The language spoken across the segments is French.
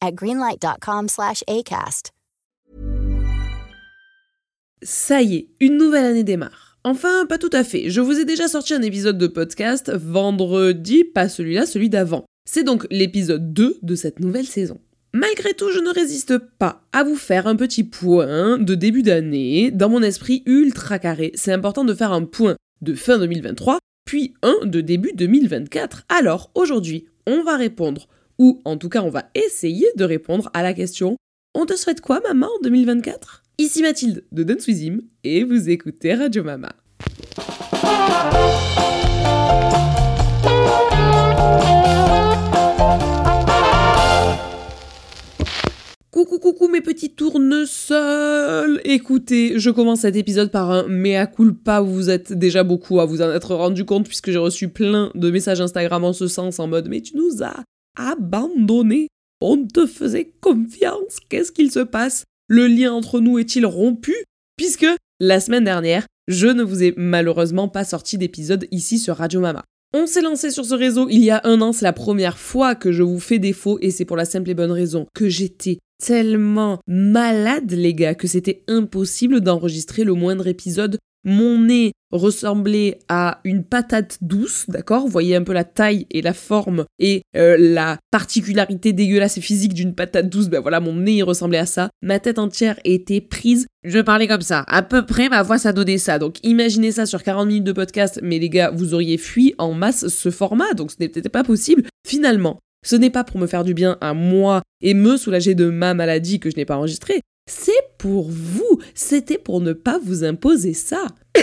at greenlight.com ACAST. Ça y est, une nouvelle année démarre. Enfin, pas tout à fait. Je vous ai déjà sorti un épisode de podcast vendredi, pas celui-là, celui d'avant. C'est donc l'épisode 2 de cette nouvelle saison. Malgré tout, je ne résiste pas à vous faire un petit point de début d'année. Dans mon esprit ultra carré, c'est important de faire un point de fin 2023, puis un de début 2024. Alors, aujourd'hui, on va répondre, ou en tout cas, on va essayer de répondre à la question On te souhaite quoi, maman, en 2024 Ici Mathilde de Dance et vous écoutez Radio Mama. Coucou coucou mes petits tournesols. Écoutez, je commence cet épisode par un mea culpa, vous êtes déjà beaucoup à vous en être rendu compte puisque j'ai reçu plein de messages Instagram en ce sens en mode mais tu nous as abandonnés, on te faisait confiance, qu'est-ce qu'il se passe? Le lien entre nous est-il rompu? Puisque la semaine dernière, je ne vous ai malheureusement pas sorti d'épisode ici sur Radio Mama. On s'est lancé sur ce réseau il y a un an, c'est la première fois que je vous fais défaut et c'est pour la simple et bonne raison que j'étais tellement malade les gars que c'était impossible d'enregistrer le moindre épisode mon nez ressemblait à une patate douce, d'accord? Vous voyez un peu la taille et la forme et euh, la particularité dégueulasse et physique d'une patate douce. Ben voilà, mon nez ressemblait à ça. Ma tête entière était prise. Je parlais comme ça. À peu près, ma voix, ça donnait ça. Donc imaginez ça sur 40 minutes de podcast. Mais les gars, vous auriez fui en masse ce format. Donc ce n'était pas possible. Finalement, ce n'est pas pour me faire du bien à moi et me soulager de ma maladie que je n'ai pas enregistré. C'est pour vous. C'était pour ne pas vous imposer ça.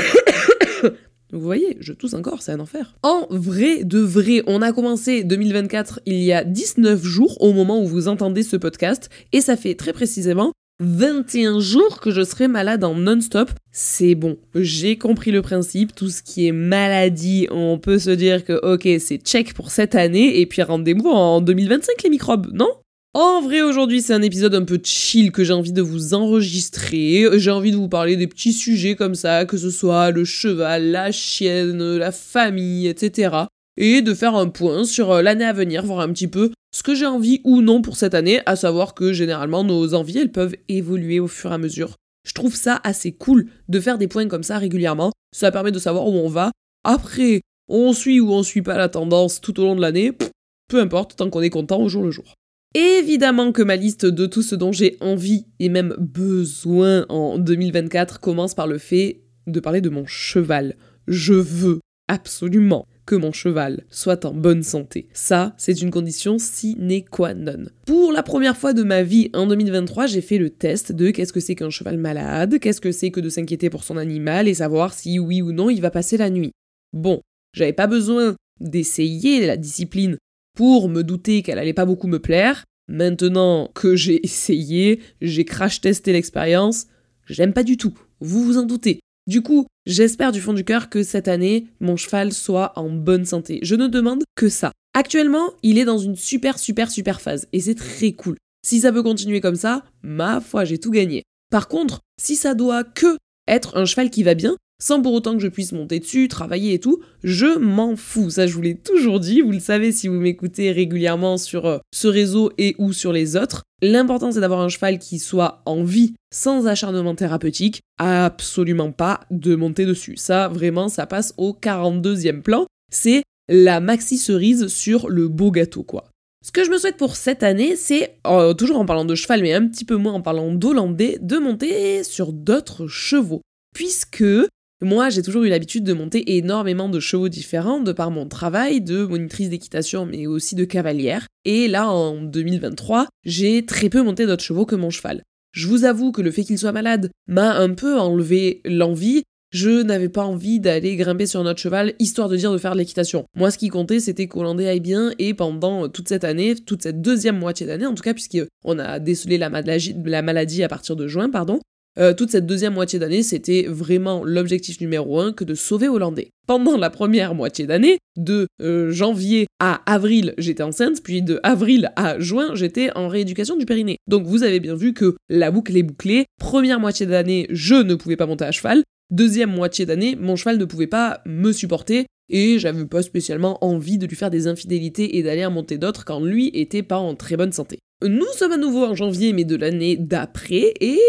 Vous voyez, je tousse encore, c'est un enfer. En vrai, de vrai, on a commencé 2024 il y a 19 jours au moment où vous entendez ce podcast, et ça fait très précisément 21 jours que je serai malade en non-stop. C'est bon, j'ai compris le principe, tout ce qui est maladie, on peut se dire que ok, c'est check pour cette année, et puis rendez-vous en 2025 les microbes, non? En vrai, aujourd'hui, c'est un épisode un peu chill que j'ai envie de vous enregistrer. J'ai envie de vous parler des petits sujets comme ça, que ce soit le cheval, la chienne, la famille, etc. Et de faire un point sur euh, l'année à venir, voir un petit peu ce que j'ai envie ou non pour cette année, à savoir que généralement nos envies, elles peuvent évoluer au fur et à mesure. Je trouve ça assez cool de faire des points comme ça régulièrement. Ça permet de savoir où on va. Après, on suit ou on suit pas la tendance tout au long de l'année. Peu importe, tant qu'on est content au jour le jour. Évidemment que ma liste de tout ce dont j'ai envie et même besoin en 2024 commence par le fait de parler de mon cheval. Je veux absolument que mon cheval soit en bonne santé. Ça, c'est une condition sine qua non. Pour la première fois de ma vie en 2023, j'ai fait le test de qu'est-ce que c'est qu'un cheval malade, qu'est-ce que c'est que de s'inquiéter pour son animal et savoir si oui ou non il va passer la nuit. Bon, j'avais pas besoin d'essayer la discipline pour me douter qu'elle allait pas beaucoup me plaire. Maintenant que j'ai essayé, j'ai crash testé l'expérience, j'aime pas du tout. Vous vous en doutez. Du coup, j'espère du fond du cœur que cette année, mon cheval soit en bonne santé. Je ne demande que ça. Actuellement, il est dans une super super super phase et c'est très cool. Si ça peut continuer comme ça, ma foi, j'ai tout gagné. Par contre, si ça doit que être un cheval qui va bien, sans pour autant que je puisse monter dessus, travailler et tout, je m'en fous. Ça, je vous l'ai toujours dit, vous le savez si vous m'écoutez régulièrement sur euh, ce réseau et ou sur les autres. L'important, c'est d'avoir un cheval qui soit en vie, sans acharnement thérapeutique, absolument pas de monter dessus. Ça, vraiment, ça passe au 42e plan. C'est la maxi cerise sur le beau gâteau, quoi. Ce que je me souhaite pour cette année, c'est, euh, toujours en parlant de cheval, mais un petit peu moins en parlant d'Hollandais, de monter sur d'autres chevaux. Puisque moi, j'ai toujours eu l'habitude de monter énormément de chevaux différents de par mon travail de monitrice d'équitation, mais aussi de cavalière. Et là, en 2023, j'ai très peu monté d'autres chevaux que mon cheval. Je vous avoue que le fait qu'il soit malade m'a un peu enlevé l'envie. Je n'avais pas envie d'aller grimper sur notre cheval histoire de dire de faire de l'équitation. Moi, ce qui comptait, c'était qu'Hollandais aille bien et pendant toute cette année, toute cette deuxième moitié d'année, en tout cas, puisqu'on a décelé la maladie à partir de juin, pardon, euh, toute cette deuxième moitié d'année, c'était vraiment l'objectif numéro un que de sauver Hollandais. Pendant la première moitié d'année, de euh, janvier à avril, j'étais enceinte, puis de avril à juin, j'étais en rééducation du périnée. Donc vous avez bien vu que la boucle est bouclée. Première moitié d'année, je ne pouvais pas monter à cheval. Deuxième moitié d'année, mon cheval ne pouvait pas me supporter et j'avais pas spécialement envie de lui faire des infidélités et d'aller en monter d'autres quand lui était pas en très bonne santé. Nous sommes à nouveau en janvier, mais de l'année d'après, et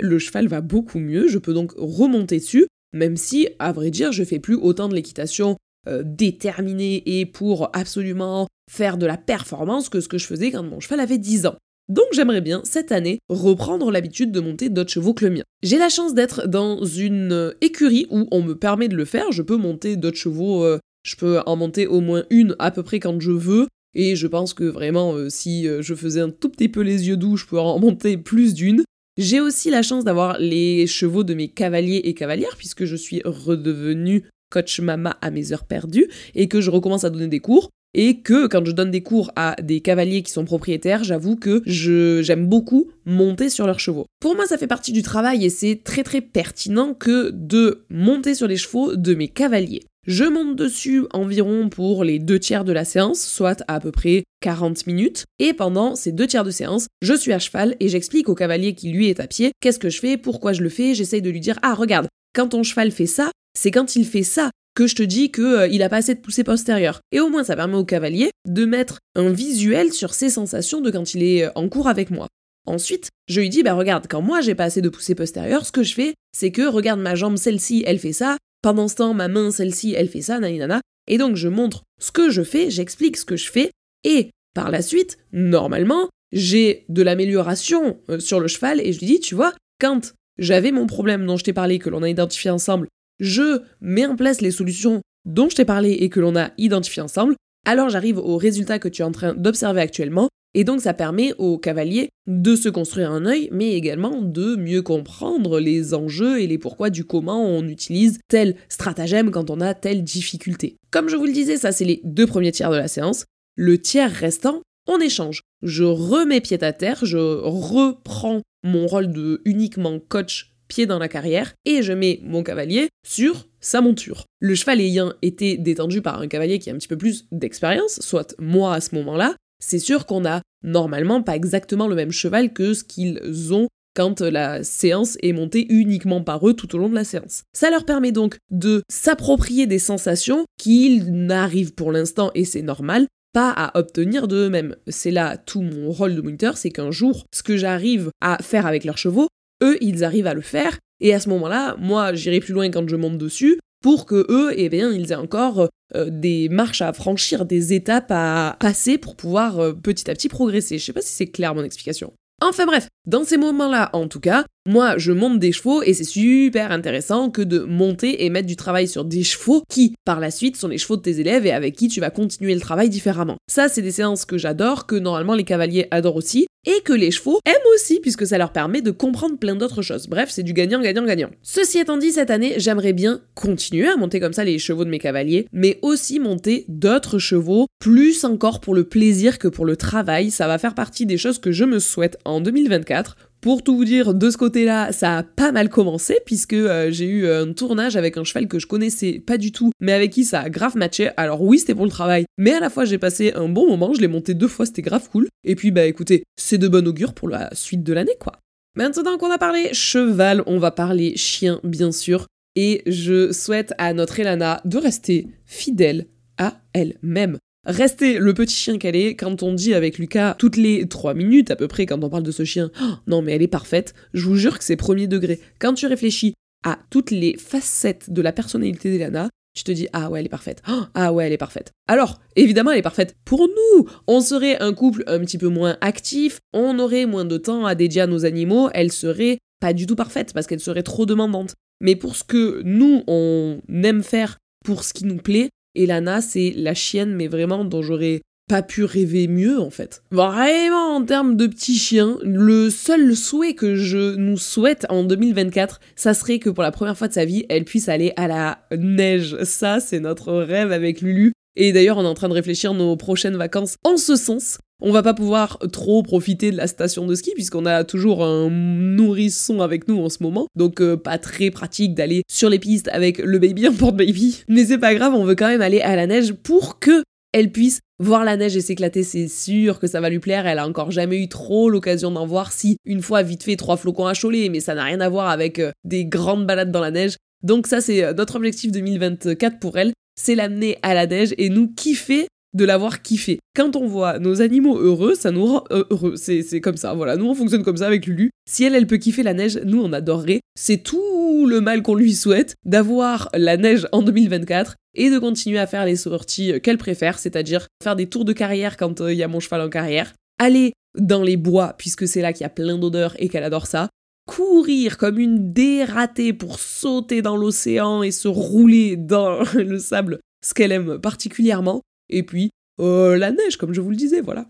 le cheval va beaucoup mieux, je peux donc remonter dessus, même si, à vrai dire, je fais plus autant de l'équitation euh, déterminée et pour absolument faire de la performance que ce que je faisais quand mon cheval avait 10 ans. Donc j'aimerais bien, cette année, reprendre l'habitude de monter d'autres chevaux que le mien. J'ai la chance d'être dans une écurie où on me permet de le faire, je peux monter d'autres chevaux, euh, je peux en monter au moins une à peu près quand je veux, et je pense que vraiment, euh, si euh, je faisais un tout petit peu les yeux doux, je pourrais en monter plus d'une. J'ai aussi la chance d'avoir les chevaux de mes cavaliers et cavalières, puisque je suis redevenue coach mama à mes heures perdues, et que je recommence à donner des cours. Et que quand je donne des cours à des cavaliers qui sont propriétaires, j'avoue que j'aime beaucoup monter sur leurs chevaux. Pour moi, ça fait partie du travail et c'est très très pertinent que de monter sur les chevaux de mes cavaliers. Je monte dessus environ pour les deux tiers de la séance, soit à peu près 40 minutes, et pendant ces deux tiers de séance, je suis à cheval et j'explique au cavalier qui lui est à pied qu'est-ce que je fais, pourquoi je le fais, j'essaye de lui dire ah regarde, quand ton cheval fait ça, c'est quand il fait ça que je te dis qu'il euh, il a pas assez de poussée postérieure. Et au moins ça permet au cavalier de mettre un visuel sur ses sensations de quand il est euh, en cours avec moi. Ensuite, je lui dis, bah regarde, quand moi j'ai pas assez de poussée postérieure, ce que je fais, c'est que regarde ma jambe, celle-ci, elle fait ça, pendant ce temps, ma main, celle-ci, elle fait ça, naninana. Et donc, je montre ce que je fais, j'explique ce que je fais, et par la suite, normalement, j'ai de l'amélioration euh, sur le cheval, et je lui dis, tu vois, quand j'avais mon problème dont je t'ai parlé, que l'on a identifié ensemble, je mets en place les solutions dont je t'ai parlé et que l'on a identifié ensemble, alors j'arrive au résultat que tu es en train d'observer actuellement, et donc ça permet au cavalier de se construire un œil, mais également de mieux comprendre les enjeux et les pourquoi du comment on utilise tel stratagème quand on a telle difficulté. Comme je vous le disais, ça c'est les deux premiers tiers de la séance. Le tiers restant, on échange. Je remets pied à terre, je reprends mon rôle de uniquement coach pied dans la carrière et je mets mon cavalier sur sa monture. Le cheval ayant été détendu par un cavalier qui a un petit peu plus d'expérience, soit moi à ce moment-là, c'est sûr qu'on a normalement pas exactement le même cheval que ce qu'ils ont quand la séance est montée uniquement par eux tout au long de la séance. Ça leur permet donc de s'approprier des sensations qu'ils n'arrivent pour l'instant, et c'est normal, pas à obtenir d'eux-mêmes. C'est là tout mon rôle de moniteur, c'est qu'un jour, ce que j'arrive à faire avec leurs chevaux, eux, ils arrivent à le faire, et à ce moment-là, moi, j'irai plus loin quand je monte dessus, pour que eux, eh bien, ils aient encore euh, des marches à franchir, des étapes à passer pour pouvoir euh, petit à petit progresser. Je sais pas si c'est clair mon explication. Enfin bref, dans ces moments-là, en tout cas, moi, je monte des chevaux et c'est super intéressant que de monter et mettre du travail sur des chevaux qui, par la suite, sont les chevaux de tes élèves et avec qui tu vas continuer le travail différemment. Ça, c'est des séances que j'adore, que normalement les cavaliers adorent aussi, et que les chevaux aiment aussi puisque ça leur permet de comprendre plein d'autres choses. Bref, c'est du gagnant, gagnant, gagnant. Ceci étant dit, cette année, j'aimerais bien continuer à monter comme ça les chevaux de mes cavaliers, mais aussi monter d'autres chevaux, plus encore pour le plaisir que pour le travail. Ça va faire partie des choses que je me souhaite en 2024 Pour tout vous dire, de ce côté-là, ça a pas mal commencé puisque euh, j'ai eu un tournage avec un cheval que je connaissais pas du tout, mais avec qui ça a grave matché. Alors oui, c'était pour le travail, mais à la fois j'ai passé un bon moment, je l'ai monté deux fois, c'était grave cool. Et puis bah écoutez, c'est de bon augure pour la suite de l'année quoi. Maintenant qu'on a parlé cheval, on va parler chien bien sûr. Et je souhaite à notre Elana de rester fidèle à elle-même. Rester le petit chien qu'elle est, quand on dit avec Lucas toutes les 3 minutes à peu près quand on parle de ce chien, oh, non mais elle est parfaite, je vous jure que c'est premier degré. Quand tu réfléchis à toutes les facettes de la personnalité d'Elana, tu te dis ah ouais elle est parfaite, oh, ah ouais elle est parfaite. Alors évidemment elle est parfaite pour nous. On serait un couple un petit peu moins actif, on aurait moins de temps à dédier à nos animaux, elle serait pas du tout parfaite parce qu'elle serait trop demandante. Mais pour ce que nous on aime faire, pour ce qui nous plaît, et Lana, c'est la chienne, mais vraiment dont j'aurais pas pu rêver mieux en fait. Vraiment en termes de petits chiens, le seul souhait que je nous souhaite en 2024, ça serait que pour la première fois de sa vie, elle puisse aller à la neige. Ça, c'est notre rêve avec Lulu. Et d'ailleurs, on est en train de réfléchir nos prochaines vacances en ce sens. On va pas pouvoir trop profiter de la station de ski puisqu'on a toujours un nourrisson avec nous en ce moment. Donc euh, pas très pratique d'aller sur les pistes avec le baby en porte-baby. Mais c'est pas grave, on veut quand même aller à la neige pour que elle puisse voir la neige et s'éclater, c'est sûr que ça va lui plaire. Elle a encore jamais eu trop l'occasion d'en voir si une fois vite fait trois flocons à choler, mais ça n'a rien à voir avec euh, des grandes balades dans la neige. Donc ça c'est euh, notre objectif 2024 pour elle, c'est l'amener à la neige et nous kiffer de l'avoir kiffé. Quand on voit nos animaux heureux, ça nous rend euh, heureux. C'est comme ça, voilà. Nous, on fonctionne comme ça avec Lulu. Si elle, elle peut kiffer la neige, nous, on adorerait. C'est tout le mal qu'on lui souhaite d'avoir la neige en 2024 et de continuer à faire les sorties qu'elle préfère, c'est-à-dire faire des tours de carrière quand euh, il y a mon cheval en carrière, aller dans les bois, puisque c'est là qu'il y a plein d'odeurs et qu'elle adore ça, courir comme une dératée pour sauter dans l'océan et se rouler dans le sable, ce qu'elle aime particulièrement, et puis euh, la neige, comme je vous le disais, voilà.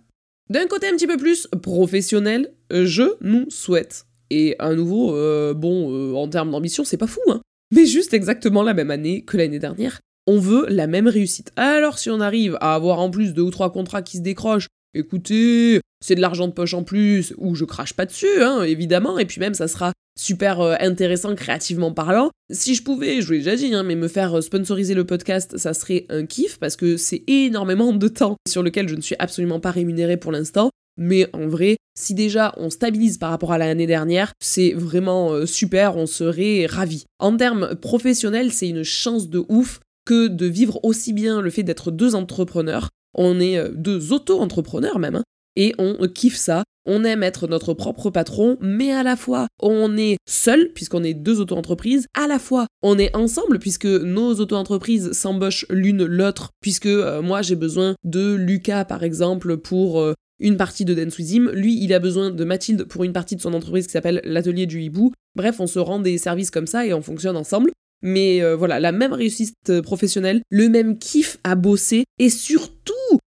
D'un côté un petit peu plus professionnel, je nous souhaite. Et à nouveau, euh, bon, euh, en termes d'ambition, c'est pas fou, hein. Mais juste exactement la même année que l'année dernière, on veut la même réussite. Alors si on arrive à avoir en plus deux ou trois contrats qui se décrochent, écoutez, c'est de l'argent de poche en plus, ou je crache pas dessus, hein, évidemment, et puis même ça sera super euh, intéressant créativement parlant. Si je pouvais, je vous l'ai déjà dit, hein, mais me faire euh, sponsoriser le podcast, ça serait un kiff parce que c'est énormément de temps sur lequel je ne suis absolument pas rémunérée pour l'instant. Mais en vrai, si déjà on stabilise par rapport à l'année dernière, c'est vraiment euh, super, on serait ravis. En termes professionnels, c'est une chance de ouf que de vivre aussi bien le fait d'être deux entrepreneurs. On est deux auto-entrepreneurs même, hein, et on kiffe ça. On aime être notre propre patron, mais à la fois on est seul, puisqu'on est deux auto-entreprises, à la fois on est ensemble, puisque nos auto-entreprises s'embauchent l'une l'autre, puisque euh, moi j'ai besoin de Lucas par exemple pour euh, une partie de Dance lui il a besoin de Mathilde pour une partie de son entreprise qui s'appelle l'atelier du hibou. Bref, on se rend des services comme ça et on fonctionne ensemble. Mais euh, voilà, la même réussite professionnelle, le même kiff à bosser et surtout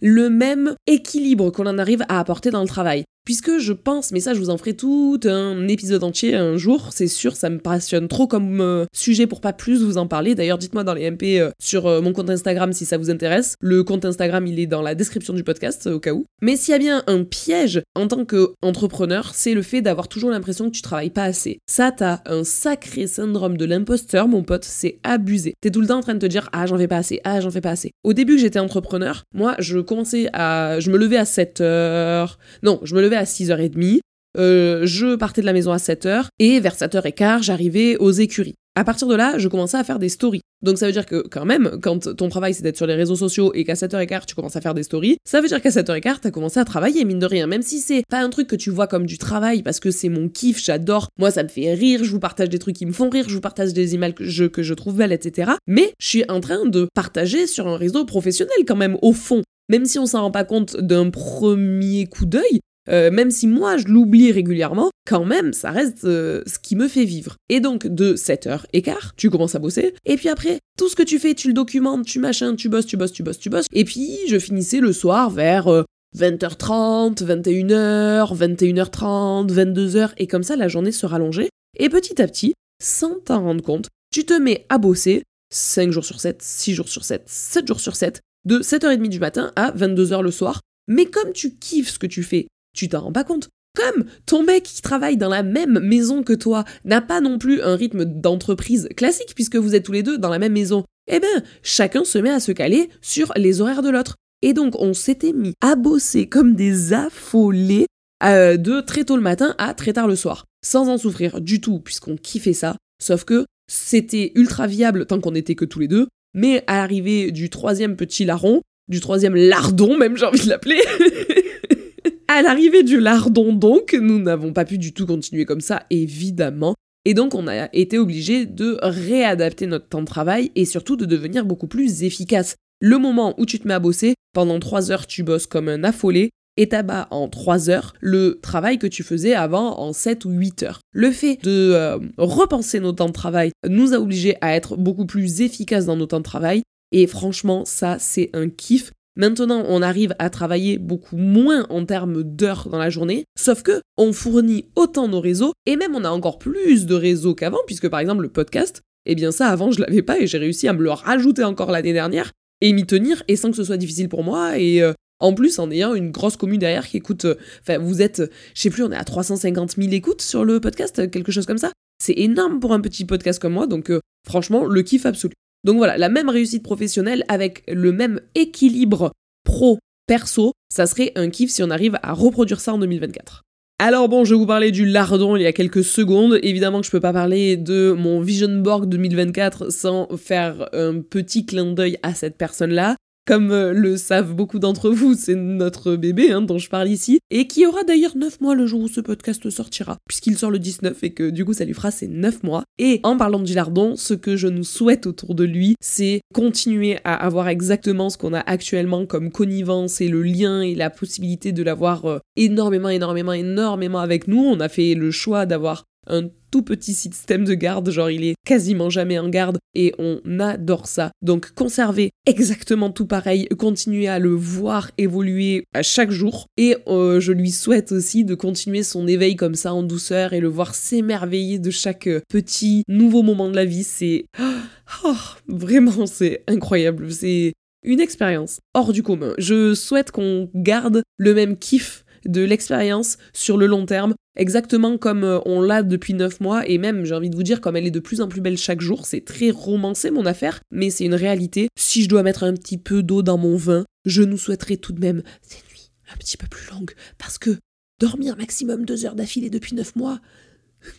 le même équilibre qu'on en arrive à apporter dans le travail. Puisque je pense, mais ça je vous en ferai tout un épisode entier un jour, c'est sûr, ça me passionne trop comme euh, sujet pour pas plus vous en parler. D'ailleurs, dites-moi dans les MP euh, sur euh, mon compte Instagram si ça vous intéresse. Le compte Instagram, il est dans la description du podcast au cas où. Mais s'il y a bien un piège en tant qu'entrepreneur, c'est le fait d'avoir toujours l'impression que tu travailles pas assez. Ça, t'as un sacré syndrome de l'imposteur, mon pote, c'est abusé. T'es tout le temps en train de te dire ah j'en fais pas assez, ah j'en fais pas assez. Au début que j'étais entrepreneur, moi je commençais à, je me levais à 7 heures. Non, je me levais à 6h30. Euh, je partais de la maison à 7h et vers 7h15, j'arrivais aux écuries. À partir de là, je commençais à faire des stories. Donc ça veut dire que quand même, quand ton travail c'est d'être sur les réseaux sociaux et qu'à 7h15 tu commences à faire des stories, ça veut dire qu'à 7h15 t'as commencé à travailler, mine de rien. Même si c'est pas un truc que tu vois comme du travail parce que c'est mon kiff, j'adore, moi ça me fait rire, je vous partage des trucs qui me font rire, je vous partage des images que je, que je trouve belles, etc. Mais je suis en train de partager sur un réseau professionnel quand même, au fond. Même si on s'en rend pas compte d'un premier coup d'œil, euh, même si moi je l'oublie régulièrement, quand même, ça reste euh, ce qui me fait vivre. Et donc, de 7h15, tu commences à bosser, et puis après, tout ce que tu fais, tu le documentes, tu machin, tu bosses, tu bosses, tu bosses, tu bosses, et puis je finissais le soir vers 20h30, 21h, 21h30, 22h, et comme ça, la journée se rallongeait, et petit à petit, sans t'en rendre compte, tu te mets à bosser 5 jours sur 7, 6 jours sur 7, 7 jours sur 7, de 7h30 du matin à 22h le soir. Mais comme tu kiffes ce que tu fais, tu t'en rends pas compte. Comme ton mec qui travaille dans la même maison que toi n'a pas non plus un rythme d'entreprise classique puisque vous êtes tous les deux dans la même maison, eh bien, chacun se met à se caler sur les horaires de l'autre. Et donc, on s'était mis à bosser comme des affolés euh, de très tôt le matin à très tard le soir, sans en souffrir du tout puisqu'on kiffait ça, sauf que c'était ultra viable tant qu'on n'était que tous les deux, mais à l'arrivée du troisième petit larron, du troisième lardon même j'ai envie de l'appeler, à l'arrivée du lardon donc, nous n'avons pas pu du tout continuer comme ça, évidemment. Et donc on a été obligé de réadapter notre temps de travail et surtout de devenir beaucoup plus efficace. Le moment où tu te mets à bosser, pendant 3 heures tu bosses comme un affolé, et t'abats en 3 heures le travail que tu faisais avant en 7 ou 8 heures. Le fait de euh, repenser nos temps de travail nous a obligés à être beaucoup plus efficaces dans nos temps de travail et franchement ça c'est un kiff. Maintenant, on arrive à travailler beaucoup moins en termes d'heures dans la journée, sauf que on fournit autant nos réseaux et même on a encore plus de réseaux qu'avant puisque par exemple le podcast, eh bien ça avant je l'avais pas et j'ai réussi à me le rajouter encore l'année dernière et m'y tenir et sans que ce soit difficile pour moi et euh, en plus, en ayant une grosse commune derrière qui écoute, euh, enfin, vous êtes, je sais plus, on est à 350 000 écoutes sur le podcast, quelque chose comme ça. C'est énorme pour un petit podcast comme moi, donc euh, franchement, le kiff absolu. Donc voilà, la même réussite professionnelle avec le même équilibre pro-perso, ça serait un kiff si on arrive à reproduire ça en 2024. Alors bon, je vous parler du lardon il y a quelques secondes. Évidemment que je peux pas parler de mon Vision Board 2024 sans faire un petit clin d'œil à cette personne-là comme euh, le savent beaucoup d'entre vous, c'est notre bébé hein, dont je parle ici, et qui aura d'ailleurs 9 mois le jour où ce podcast sortira, puisqu'il sort le 19 et que du coup ça lui fera ses 9 mois. Et en parlant de Gilardon, ce que je nous souhaite autour de lui, c'est continuer à avoir exactement ce qu'on a actuellement comme connivence et le lien et la possibilité de l'avoir euh, énormément, énormément, énormément avec nous. On a fait le choix d'avoir un tout petit système de garde, genre il est quasiment jamais en garde et on adore ça. Donc conserver exactement tout pareil, continuer à le voir évoluer à chaque jour et euh, je lui souhaite aussi de continuer son éveil comme ça en douceur et le voir s'émerveiller de chaque petit nouveau moment de la vie. C'est oh, vraiment c'est incroyable, c'est une expérience hors du commun. Je souhaite qu'on garde le même kiff de l'expérience sur le long terme, exactement comme euh, on l'a depuis 9 mois, et même, j'ai envie de vous dire, comme elle est de plus en plus belle chaque jour, c'est très romancé mon affaire, mais c'est une réalité. Si je dois mettre un petit peu d'eau dans mon vin, je nous souhaiterais tout de même ces nuits un petit peu plus longues, parce que dormir maximum 2 heures d'affilée depuis 9 mois...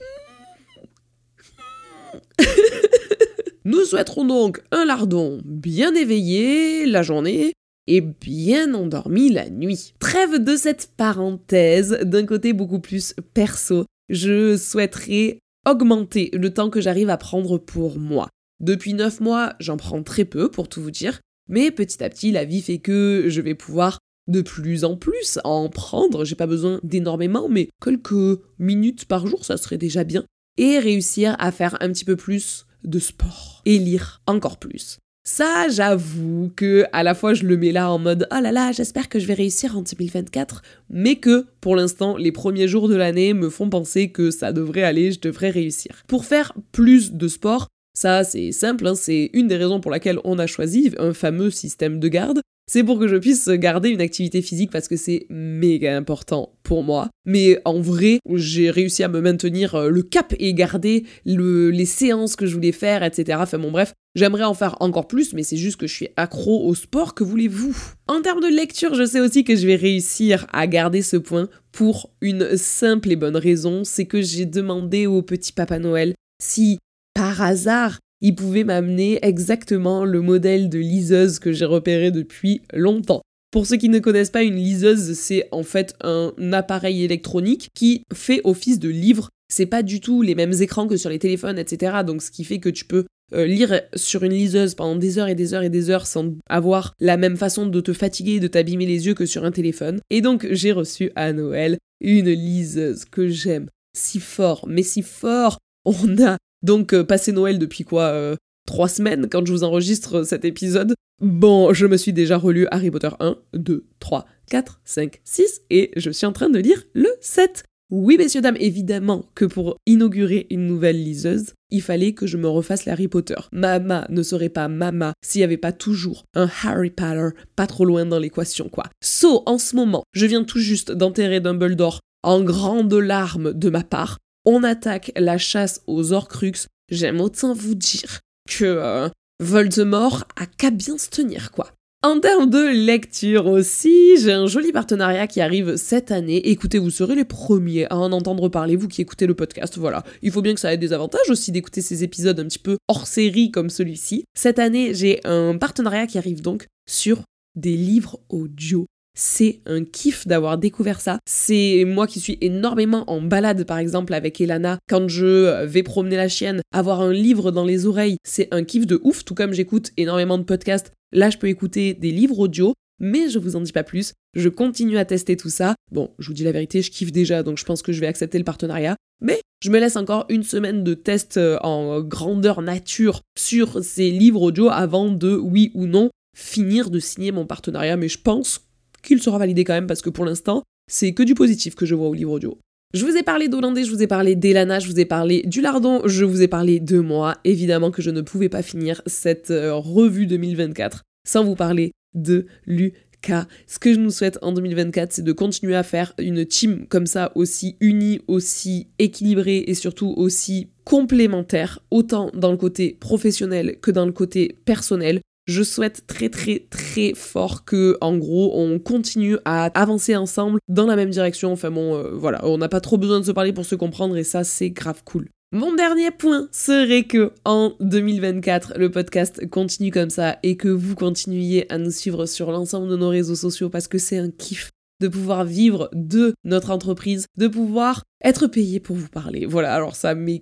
Nous souhaiterons donc un lardon bien éveillé la journée et bien endormi la nuit. Trêve de cette parenthèse, d'un côté beaucoup plus perso, je souhaiterais augmenter le temps que j'arrive à prendre pour moi. Depuis 9 mois, j'en prends très peu pour tout vous dire, mais petit à petit, la vie fait que je vais pouvoir de plus en plus en prendre. J'ai pas besoin d'énormément, mais quelques minutes par jour, ça serait déjà bien. Et réussir à faire un petit peu plus de sport et lire encore plus. Ça, j'avoue que à la fois je le mets là en mode oh là là, j'espère que je vais réussir en 2024, mais que pour l'instant, les premiers jours de l'année me font penser que ça devrait aller, je devrais réussir. Pour faire plus de sport, ça c'est simple, hein, c'est une des raisons pour laquelle on a choisi un fameux système de garde c'est pour que je puisse garder une activité physique parce que c'est méga important pour moi. Mais en vrai, j'ai réussi à me maintenir euh, le cap et garder les séances que je voulais faire, etc. Enfin bon bref, j'aimerais en faire encore plus, mais c'est juste que je suis accro au sport, que voulez-vous? En termes de lecture, je sais aussi que je vais réussir à garder ce point pour une simple et bonne raison, c'est que j'ai demandé au petit Papa Noël si par hasard il pouvait m'amener exactement le modèle de liseuse que j'ai repéré depuis longtemps. Pour ceux qui ne connaissent pas, une liseuse, c'est en fait un appareil électronique qui fait office de livre. C'est pas du tout les mêmes écrans que sur les téléphones, etc. Donc ce qui fait que tu peux euh, lire sur une liseuse pendant des heures et des heures et des heures sans avoir la même façon de te fatiguer et de t'abîmer les yeux que sur un téléphone. Et donc j'ai reçu à Noël une liseuse que j'aime si fort, mais si fort. On a donc, euh, passé Noël depuis quoi euh, Trois semaines quand je vous enregistre cet épisode. Bon, je me suis déjà relu Harry Potter 1, 2, 3, 4, 5, 6 et je suis en train de lire le 7. Oui, messieurs, dames, évidemment que pour inaugurer une nouvelle liseuse, il fallait que je me refasse Harry Potter. Mama ne serait pas Mama s'il n'y avait pas toujours un Harry Potter pas trop loin dans l'équation, quoi. So, en ce moment, je viens tout juste d'enterrer Dumbledore en grandes larmes de ma part. On attaque la chasse aux Horcruxes. J'aime autant vous dire que euh, Voldemort a qu'à bien se tenir, quoi. En termes de lecture aussi, j'ai un joli partenariat qui arrive cette année. Écoutez, vous serez les premiers à en entendre parler, vous qui écoutez le podcast. Voilà, il faut bien que ça ait des avantages aussi d'écouter ces épisodes un petit peu hors série comme celui-ci. Cette année, j'ai un partenariat qui arrive donc sur des livres audio. C'est un kiff d'avoir découvert ça. C'est moi qui suis énormément en balade, par exemple, avec Elana. Quand je vais promener la chienne, avoir un livre dans les oreilles, c'est un kiff de ouf, tout comme j'écoute énormément de podcasts. Là, je peux écouter des livres audio, mais je vous en dis pas plus. Je continue à tester tout ça. Bon, je vous dis la vérité, je kiffe déjà, donc je pense que je vais accepter le partenariat. Mais je me laisse encore une semaine de test euh, en grandeur nature sur ces livres audio avant de, oui ou non, finir de signer mon partenariat. Mais je pense qu'il sera validé quand même parce que pour l'instant, c'est que du positif que je vois au livre audio. Je vous ai parlé d'Hollandais, je vous ai parlé d'Elana, je vous ai parlé du Lardon, je vous ai parlé de moi. Évidemment que je ne pouvais pas finir cette euh, revue 2024 sans vous parler de Lucas. Ce que je nous souhaite en 2024, c'est de continuer à faire une team comme ça, aussi unie, aussi équilibrée et surtout aussi complémentaire, autant dans le côté professionnel que dans le côté personnel. Je souhaite très très très fort que, en gros, on continue à avancer ensemble dans la même direction. Enfin bon, euh, voilà, on n'a pas trop besoin de se parler pour se comprendre et ça, c'est grave cool. Mon dernier point serait que en 2024, le podcast continue comme ça et que vous continuiez à nous suivre sur l'ensemble de nos réseaux sociaux parce que c'est un kiff de pouvoir vivre de notre entreprise, de pouvoir être payé pour vous parler. Voilà, alors ça, mais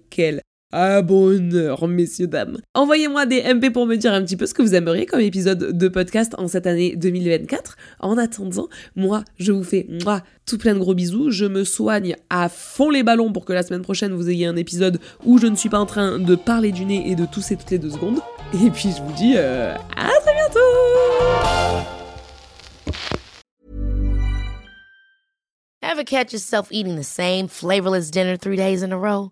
ah bonheur, messieurs, dames. Envoyez-moi des MP pour me dire un petit peu ce que vous aimeriez comme épisode de podcast en cette année 2024. En attendant, moi, je vous fais moi, tout plein de gros bisous. Je me soigne à fond les ballons pour que la semaine prochaine, vous ayez un épisode où je ne suis pas en train de parler du nez et de tousser toutes les deux secondes. Et puis, je vous dis euh, à très bientôt Ever catch yourself eating the same flavorless dinner three days in a row?